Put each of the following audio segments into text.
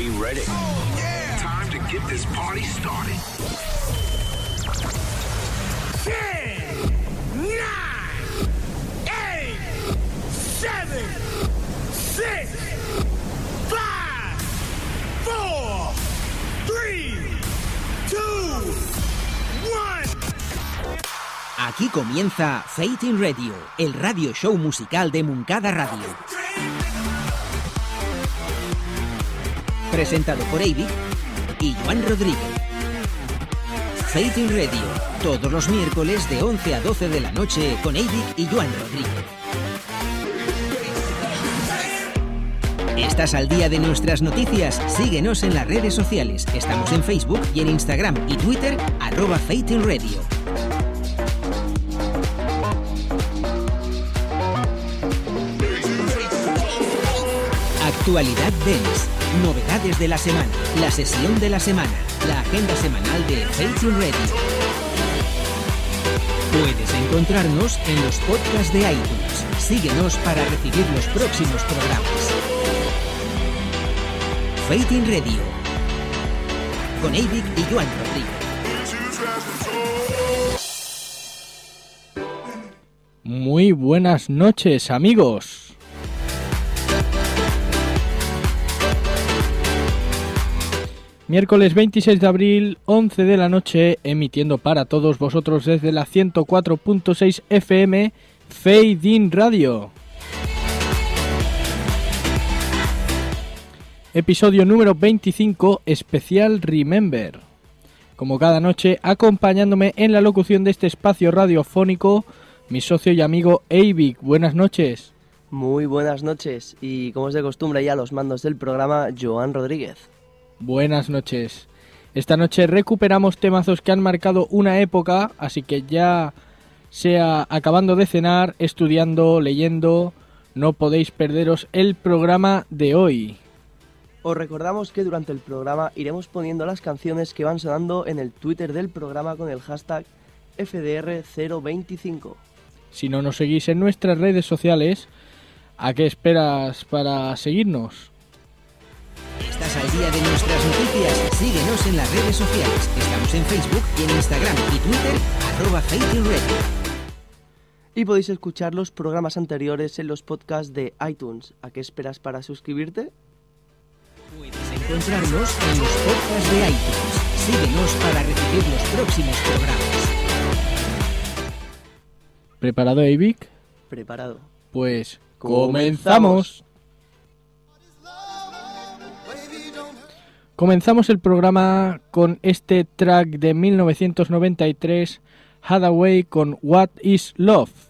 we ready? Time to get this party started. 10, 9, 8, 7, 6, 5, 4, 3, 2, 1. Aquí comienza Fate in Radio, el radio show musical de Muncada Radio. Presentado por Avi y Juan Rodríguez. Fate in Radio, todos los miércoles de 11 a 12 de la noche con Avi y Juan Rodríguez. ¿Estás al día de nuestras noticias? Síguenos en las redes sociales. Estamos en Facebook y en Instagram y Twitter, arroba Radio. Actualidad Dance, novedades de la semana, la sesión de la semana, la agenda semanal de Facing Radio. Puedes encontrarnos en los podcasts de iTunes. Síguenos para recibir los próximos programas. Facing Radio. Con Avic y Joan Rodríguez. Muy buenas noches, amigos. Miércoles 26 de abril, 11 de la noche, emitiendo para todos vosotros desde la 104.6 FM Fade In Radio. Episodio número 25, especial Remember. Como cada noche, acompañándome en la locución de este espacio radiofónico, mi socio y amigo Eivik. Buenas noches. Muy buenas noches y como es de costumbre ya los mandos del programa Joan Rodríguez. Buenas noches. Esta noche recuperamos temazos que han marcado una época, así que ya sea acabando de cenar, estudiando, leyendo, no podéis perderos el programa de hoy. Os recordamos que durante el programa iremos poniendo las canciones que van sonando en el Twitter del programa con el hashtag FDR025. Si no nos seguís en nuestras redes sociales, ¿a qué esperas para seguirnos? ¿Estás al día de nuestras noticias? Síguenos en las redes sociales. Estamos en Facebook y en Instagram y Twitter, arroba. Y podéis escuchar los programas anteriores en los podcasts de iTunes. ¿A qué esperas para suscribirte? Puedes encontrarnos en los podcasts de iTunes. Síguenos para recibir los próximos programas. ¿Preparado, Eivik? Preparado. Pues Comenzamos. Comenzamos. El programa con este track de 1993, Hathaway con What is Love.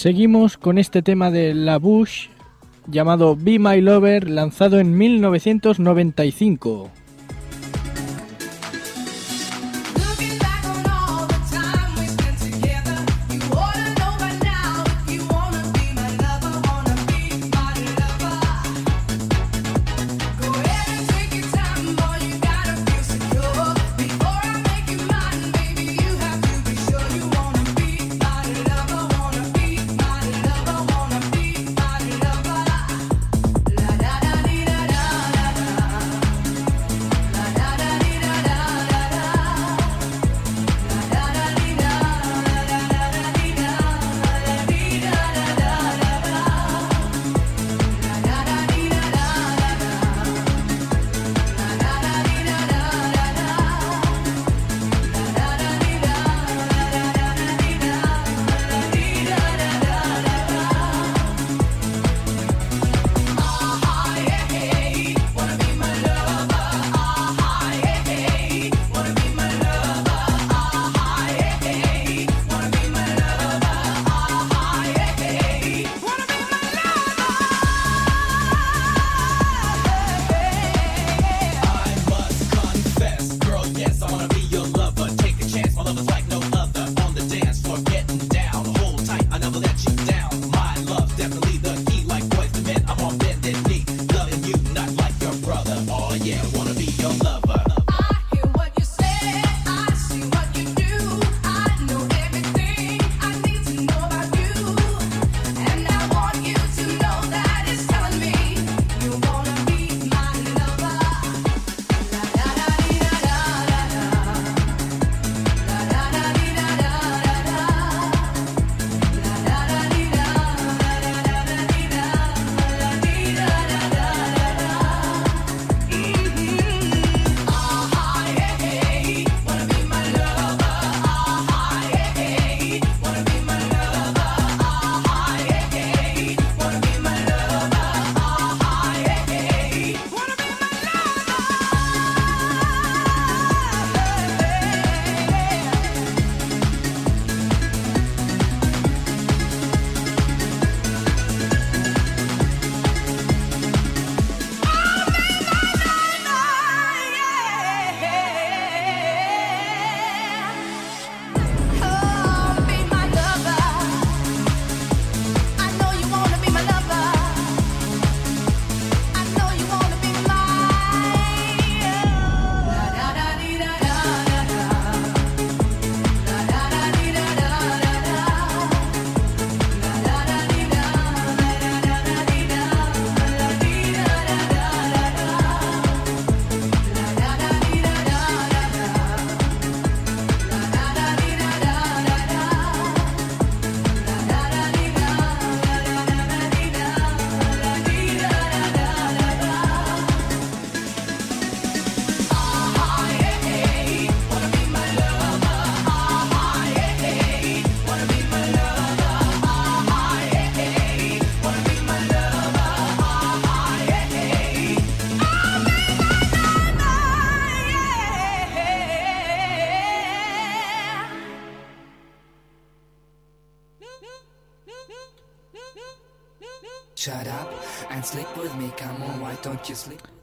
Seguimos con este tema de La Bush llamado Be My Lover, lanzado en 1995.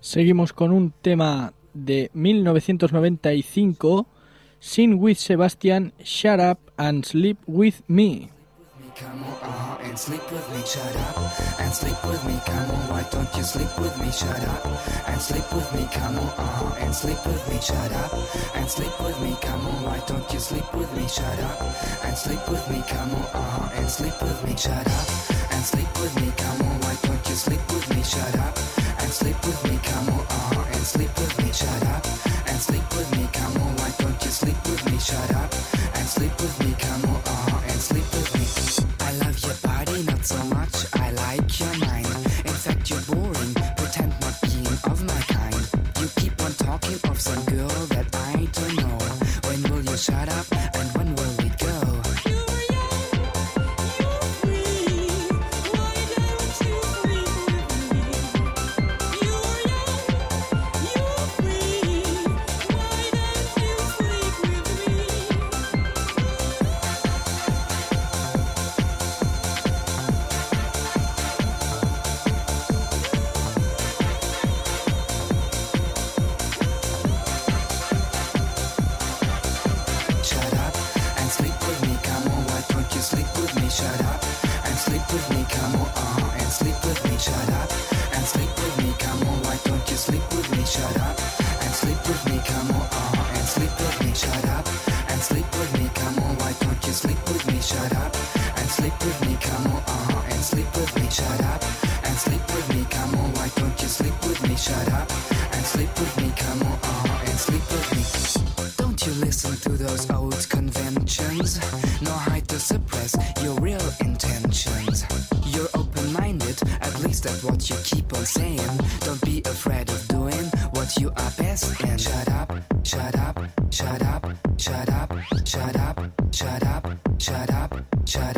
Seguimos con un tema de 1995, Sin with Sebastian, Shut Up and Sleep with Me. And sleep with me, come on, why don't you sleep with me, shut up, and sleep with me, come on, uh-huh, and sleep with me, shut up, and sleep with me, come on, why don't you sleep with me, shut up, and sleep with me, come on, uh-huh, and sleep with me. I love your body, not so much. I like your mind. In fact, you're boring. Pretend not being of my kind. You keep on talking of some girl that I don't know. When will you shut up? At least that's what you keep on saying. Don't be afraid of doing what you are best in. Shut up, shut up, shut up, shut up, shut up, shut up, shut up, shut up. Shut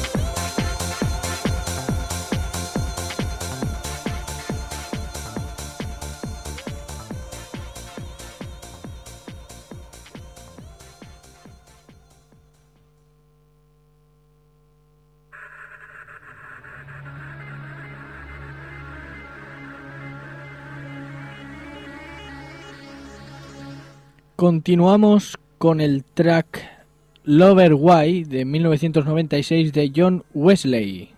Continuamos con el track Lover Why de 1996 de John Wesley.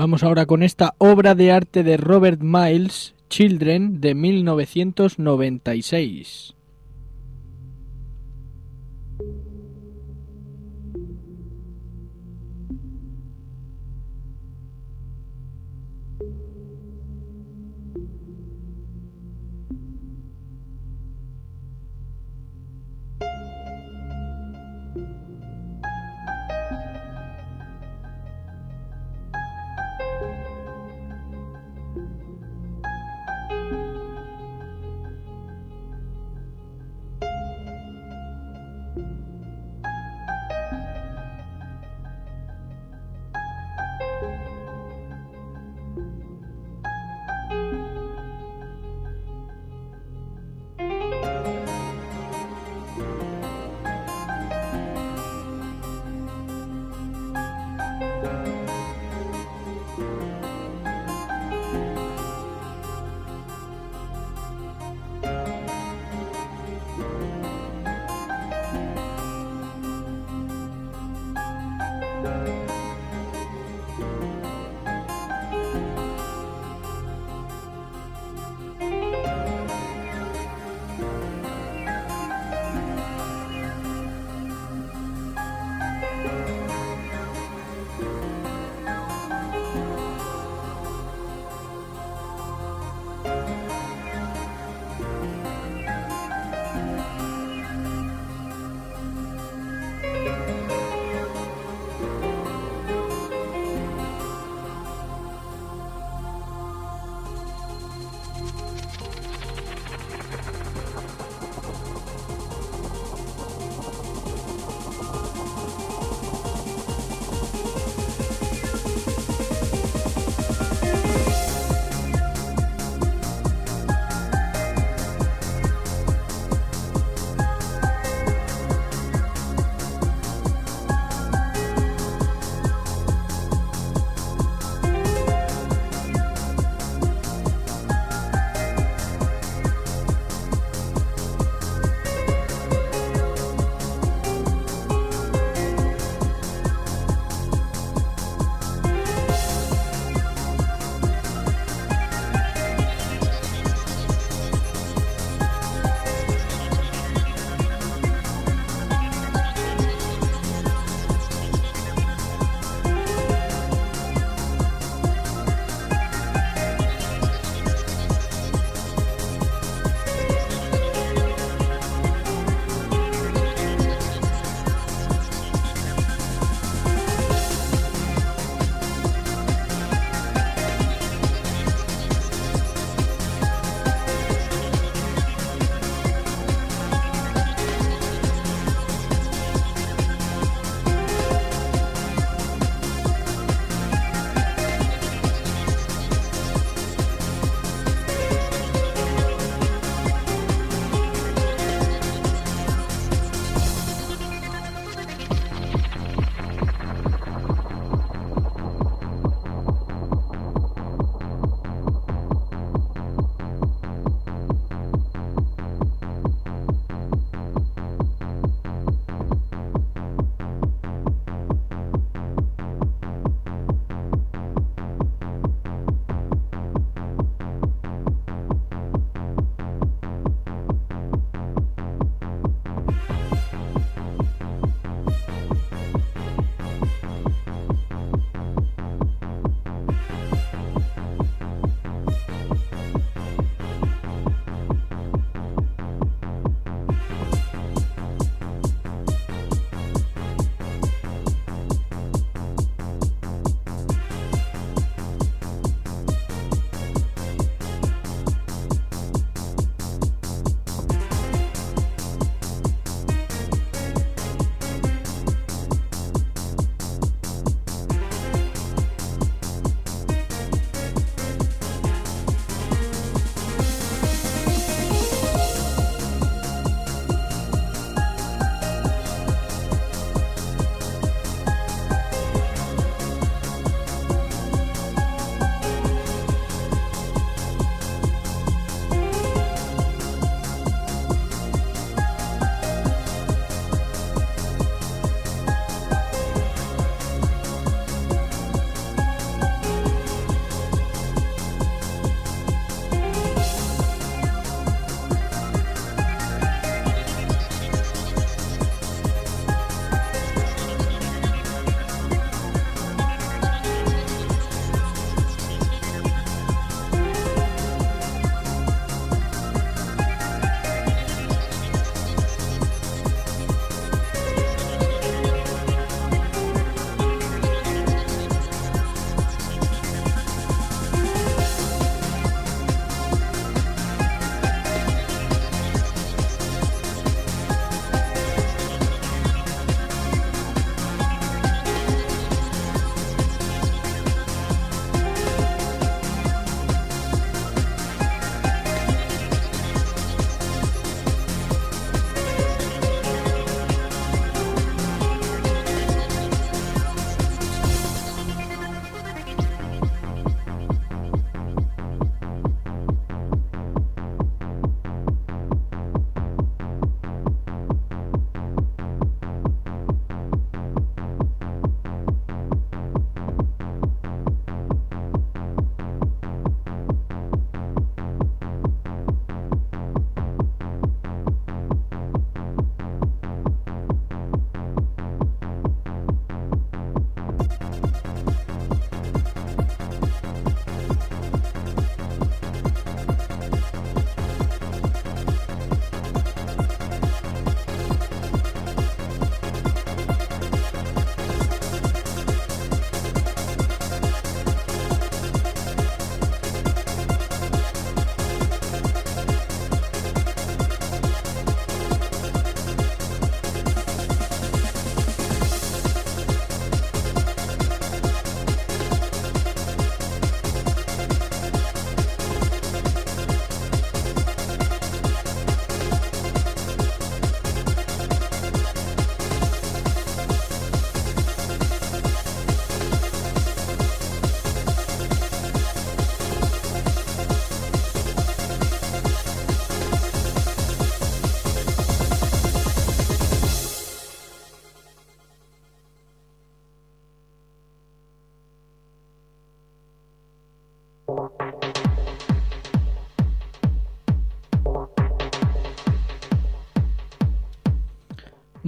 Vamos ahora con esta obra de arte de Robert Miles, Children, de 1996.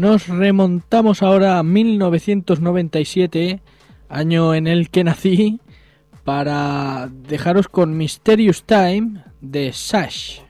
Nos remontamos ahora a 1997, año en el que nací, para dejaros con Mysterious Time de Sash.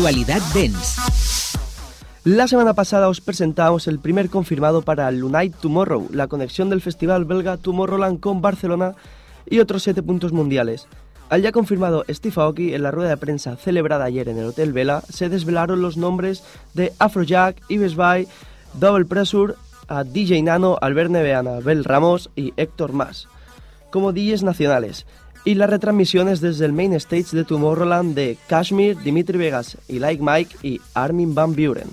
Actualidad Dance. La semana pasada os presentamos el primer confirmado para Lunite Tomorrow, la conexión del festival belga Tomorrowland con Barcelona y otros siete puntos mundiales. Al ya confirmado Steve Aoki en la rueda de prensa celebrada ayer en el Hotel Vela, se desvelaron los nombres de Afrojack, Ives Bay, Double Pressure, a DJ Nano, Albert Neveana, Bel Ramos y Héctor Mas, como DJs nacionales, y las retransmisiones desde el main stage de Tomorrowland de Kashmir, Dimitri Vegas y Like Mike y Armin Van Buren.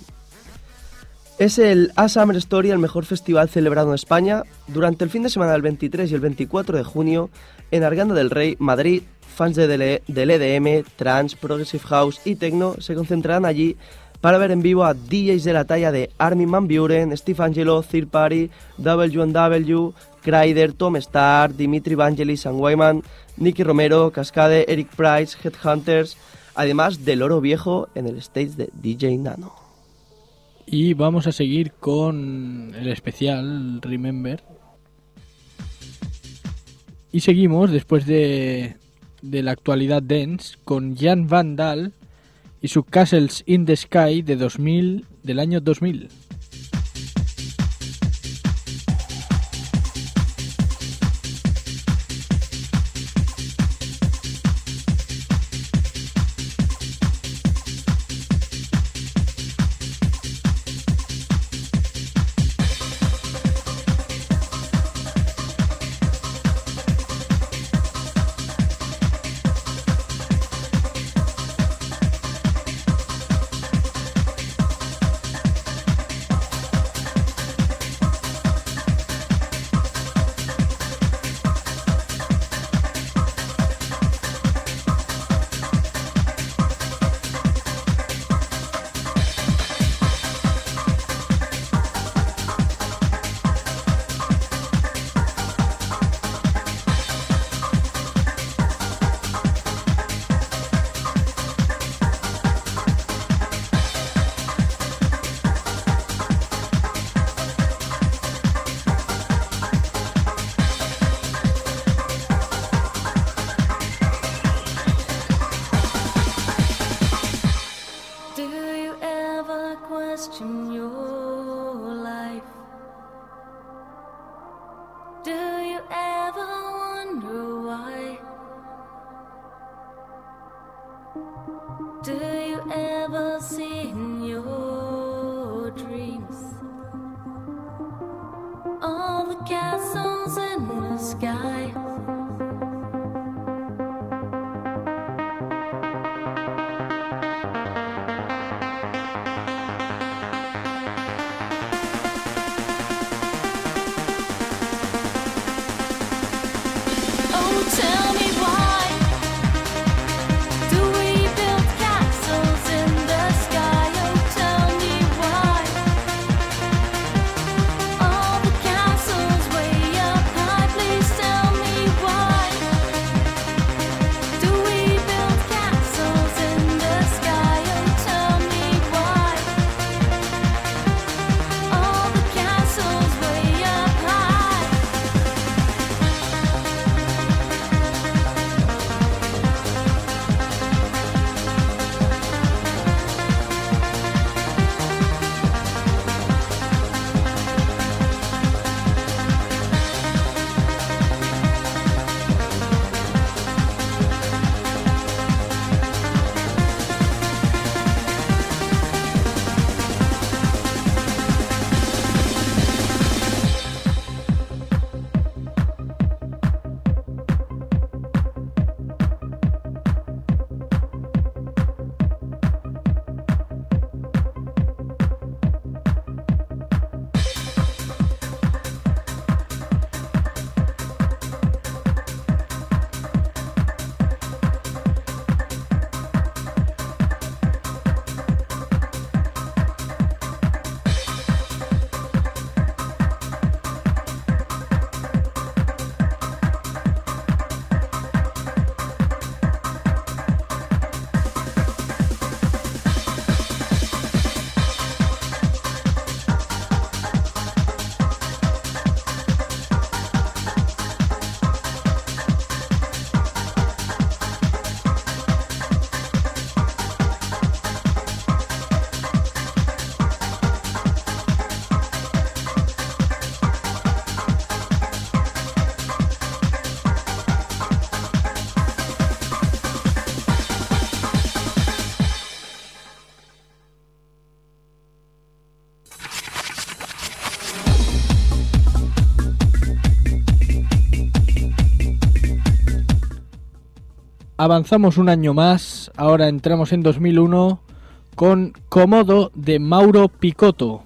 Es el A Story el mejor festival celebrado en España. Durante el fin de semana del 23 y el 24 de junio, en Arganda del Rey, Madrid, fans de del EDM, Trance, Progressive House y Techno se concentrarán allí para ver en vivo a DJs de la talla de Armin Van Buren, Steve Angelo, Third Party, W&W, Kryder, Tom Starr, Dimitri Vangelis, Sam Wyman, Nicky Romero, Cascade, Eric Price, Headhunters, además del Oro Viejo en el stage de DJ Nano. Y vamos a seguir con el especial Remember. Y seguimos después de, de la actualidad dance con Jan Van Dahl y su Castles in the Sky de 2000 del año 2000. Ever seen your dreams all the castles in the sky? Avanzamos un año más, ahora entramos en 2001 con Comodo de Mauro Picotto.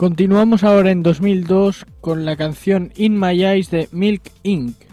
Continuamos ahora en 2002 con la canción In My Eyes de Milk Inc.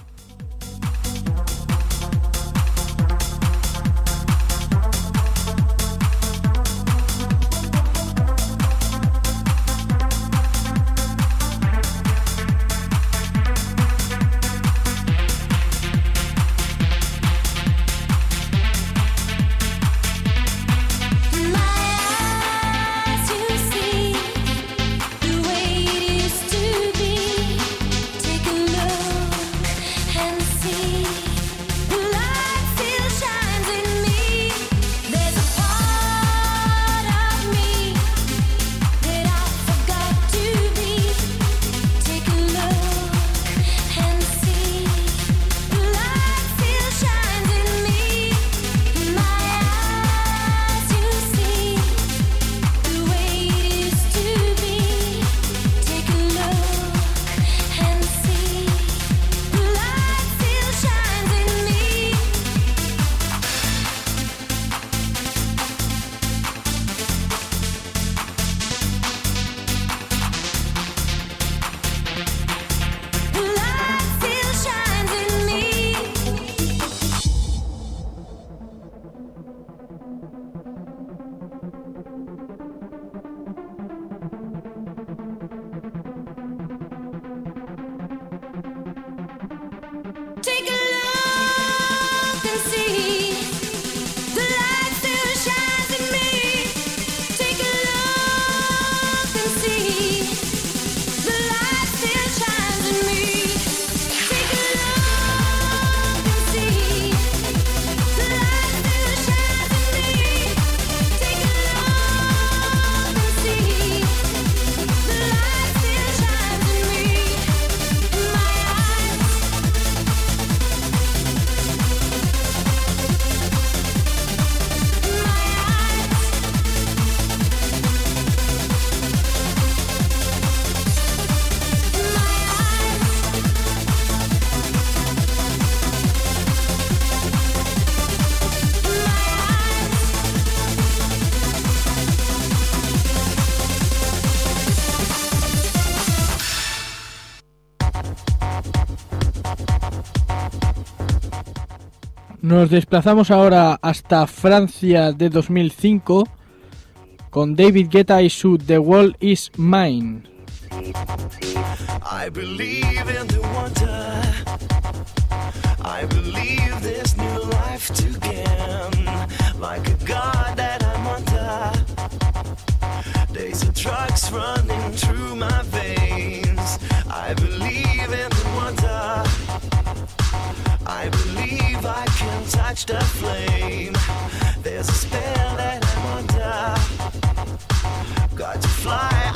Nos desplazamos ahora hasta Francia de 2005 con David Guetta y su The World Is Mine. I believe in the wonder. I believe this new life again. Like a god that I'm under. There's a drugs running through my veins. a flame. There's a spell that I'm under. Got to fly.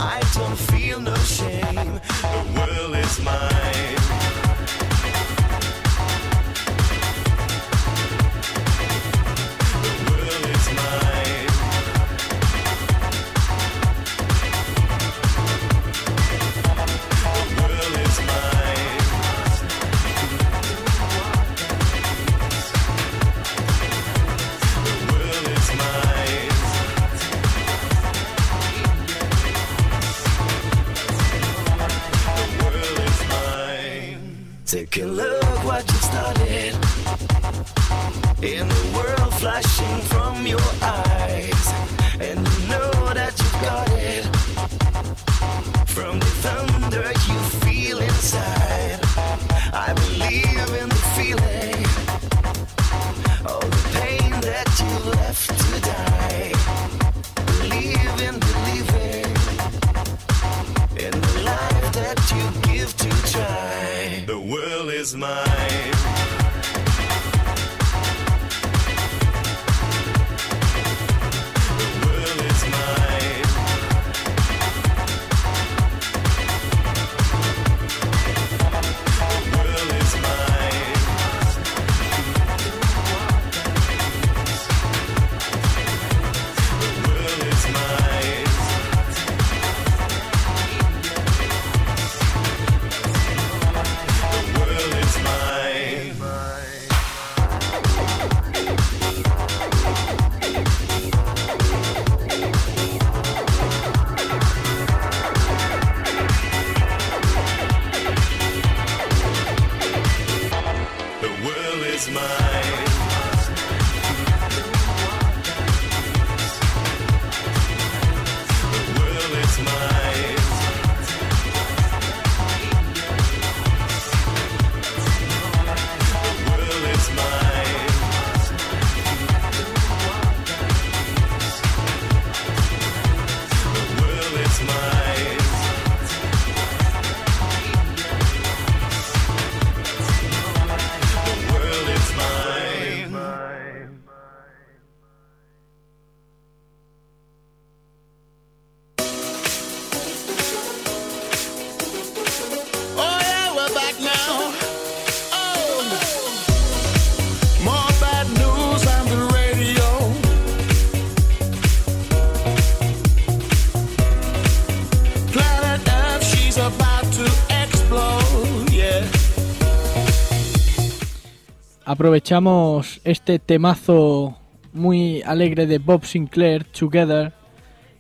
Aprovechamos este temazo muy alegre de Bob Sinclair, Together,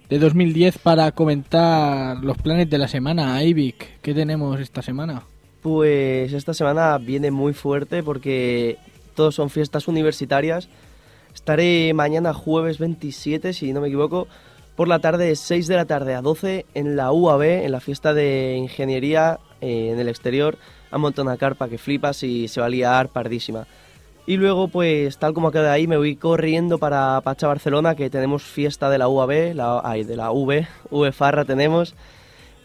de 2010 para comentar los planes de la semana. Aivik, ¿qué tenemos esta semana? Pues esta semana viene muy fuerte porque todos son fiestas universitarias. Estaré mañana jueves 27, si no me equivoco, por la tarde de 6 de la tarde a 12 en la UAB, en la fiesta de ingeniería eh, en el exterior. A montón una carpa que flipas y se va a liar pardísima. Y luego, pues tal como queda ahí, me voy corriendo para Pacha Barcelona, que tenemos fiesta de la UAB, la, ay, de la V, Farra tenemos.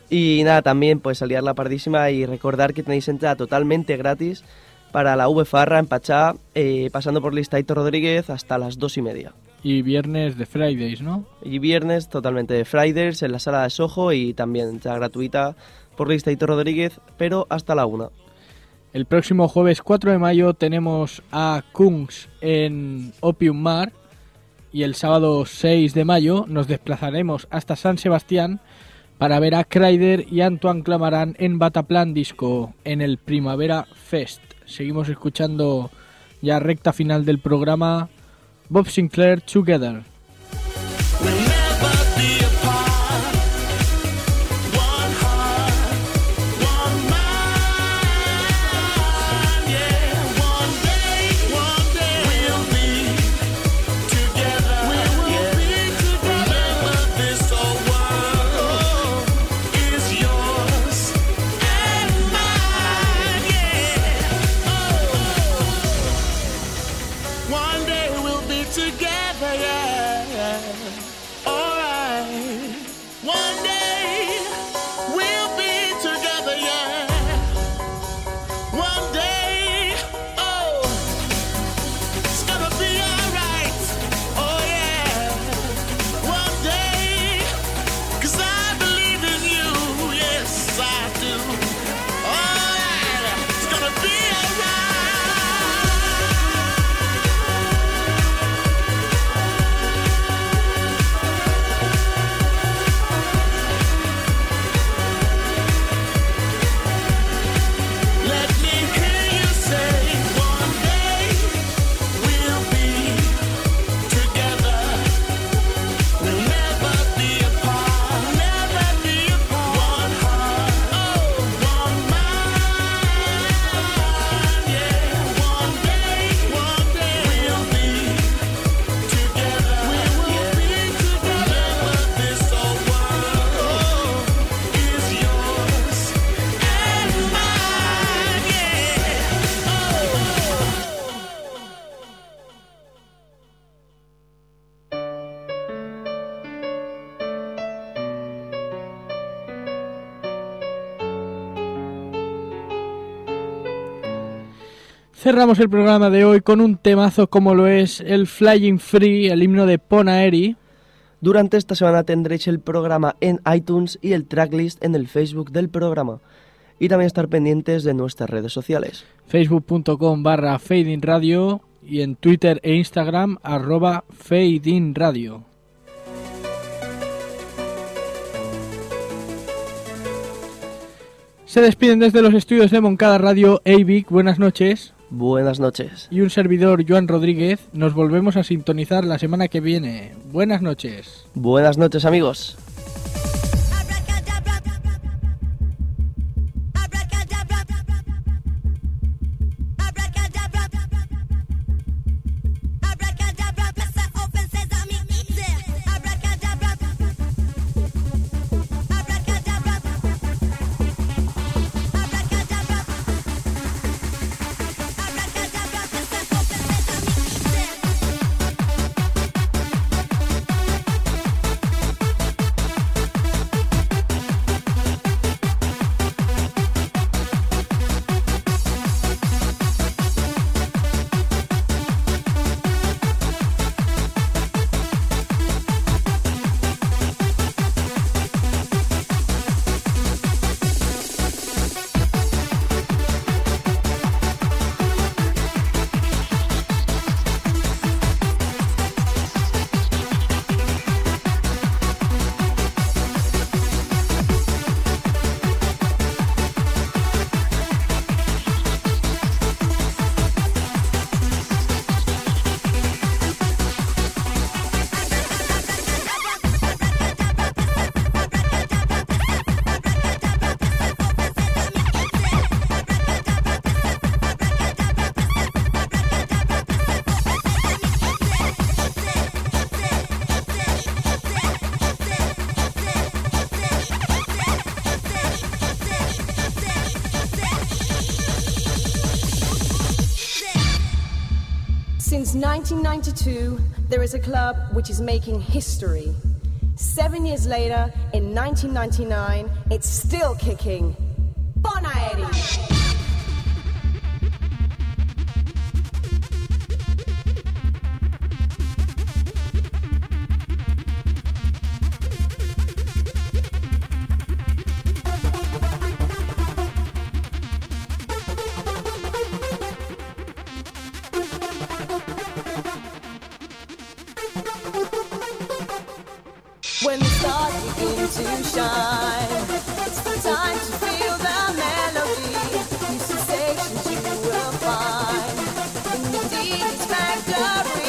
Y nada, también pues aliar la pardísima y recordar que tenéis entrada totalmente gratis para la V Farra en Pachá, eh, pasando por Listaito Rodríguez hasta las dos y media. Y viernes de Fridays, ¿no? Y viernes totalmente de Fridays en la sala de Soho y también entrada gratuita por Listaito Rodríguez, pero hasta la una. El próximo jueves 4 de mayo tenemos a Kungs en Opium Mar y el sábado 6 de mayo nos desplazaremos hasta San Sebastián para ver a Kryder y Antoine Clamaran en Bataplan Disco en el Primavera Fest. Seguimos escuchando ya recta final del programa Bob Sinclair Together. Cerramos el programa de hoy con un temazo como lo es el Flying Free, el himno de Ponaeri. Durante esta semana tendréis el programa en iTunes y el tracklist en el Facebook del programa. Y también estar pendientes de nuestras redes sociales. facebook.com barra Fading Radio y en Twitter e Instagram arroba Fading Radio. Se despiden desde los estudios de Moncada Radio AVIC, buenas noches. Buenas noches. Y un servidor, Joan Rodríguez, nos volvemos a sintonizar la semana que viene. Buenas noches. Buenas noches amigos. Since 1992, there is a club which is making history. Seven years later, in 1999, it's still kicking. When the stars begin to shine, it's the time to feel the melody. New sensations you will find in the D's factory.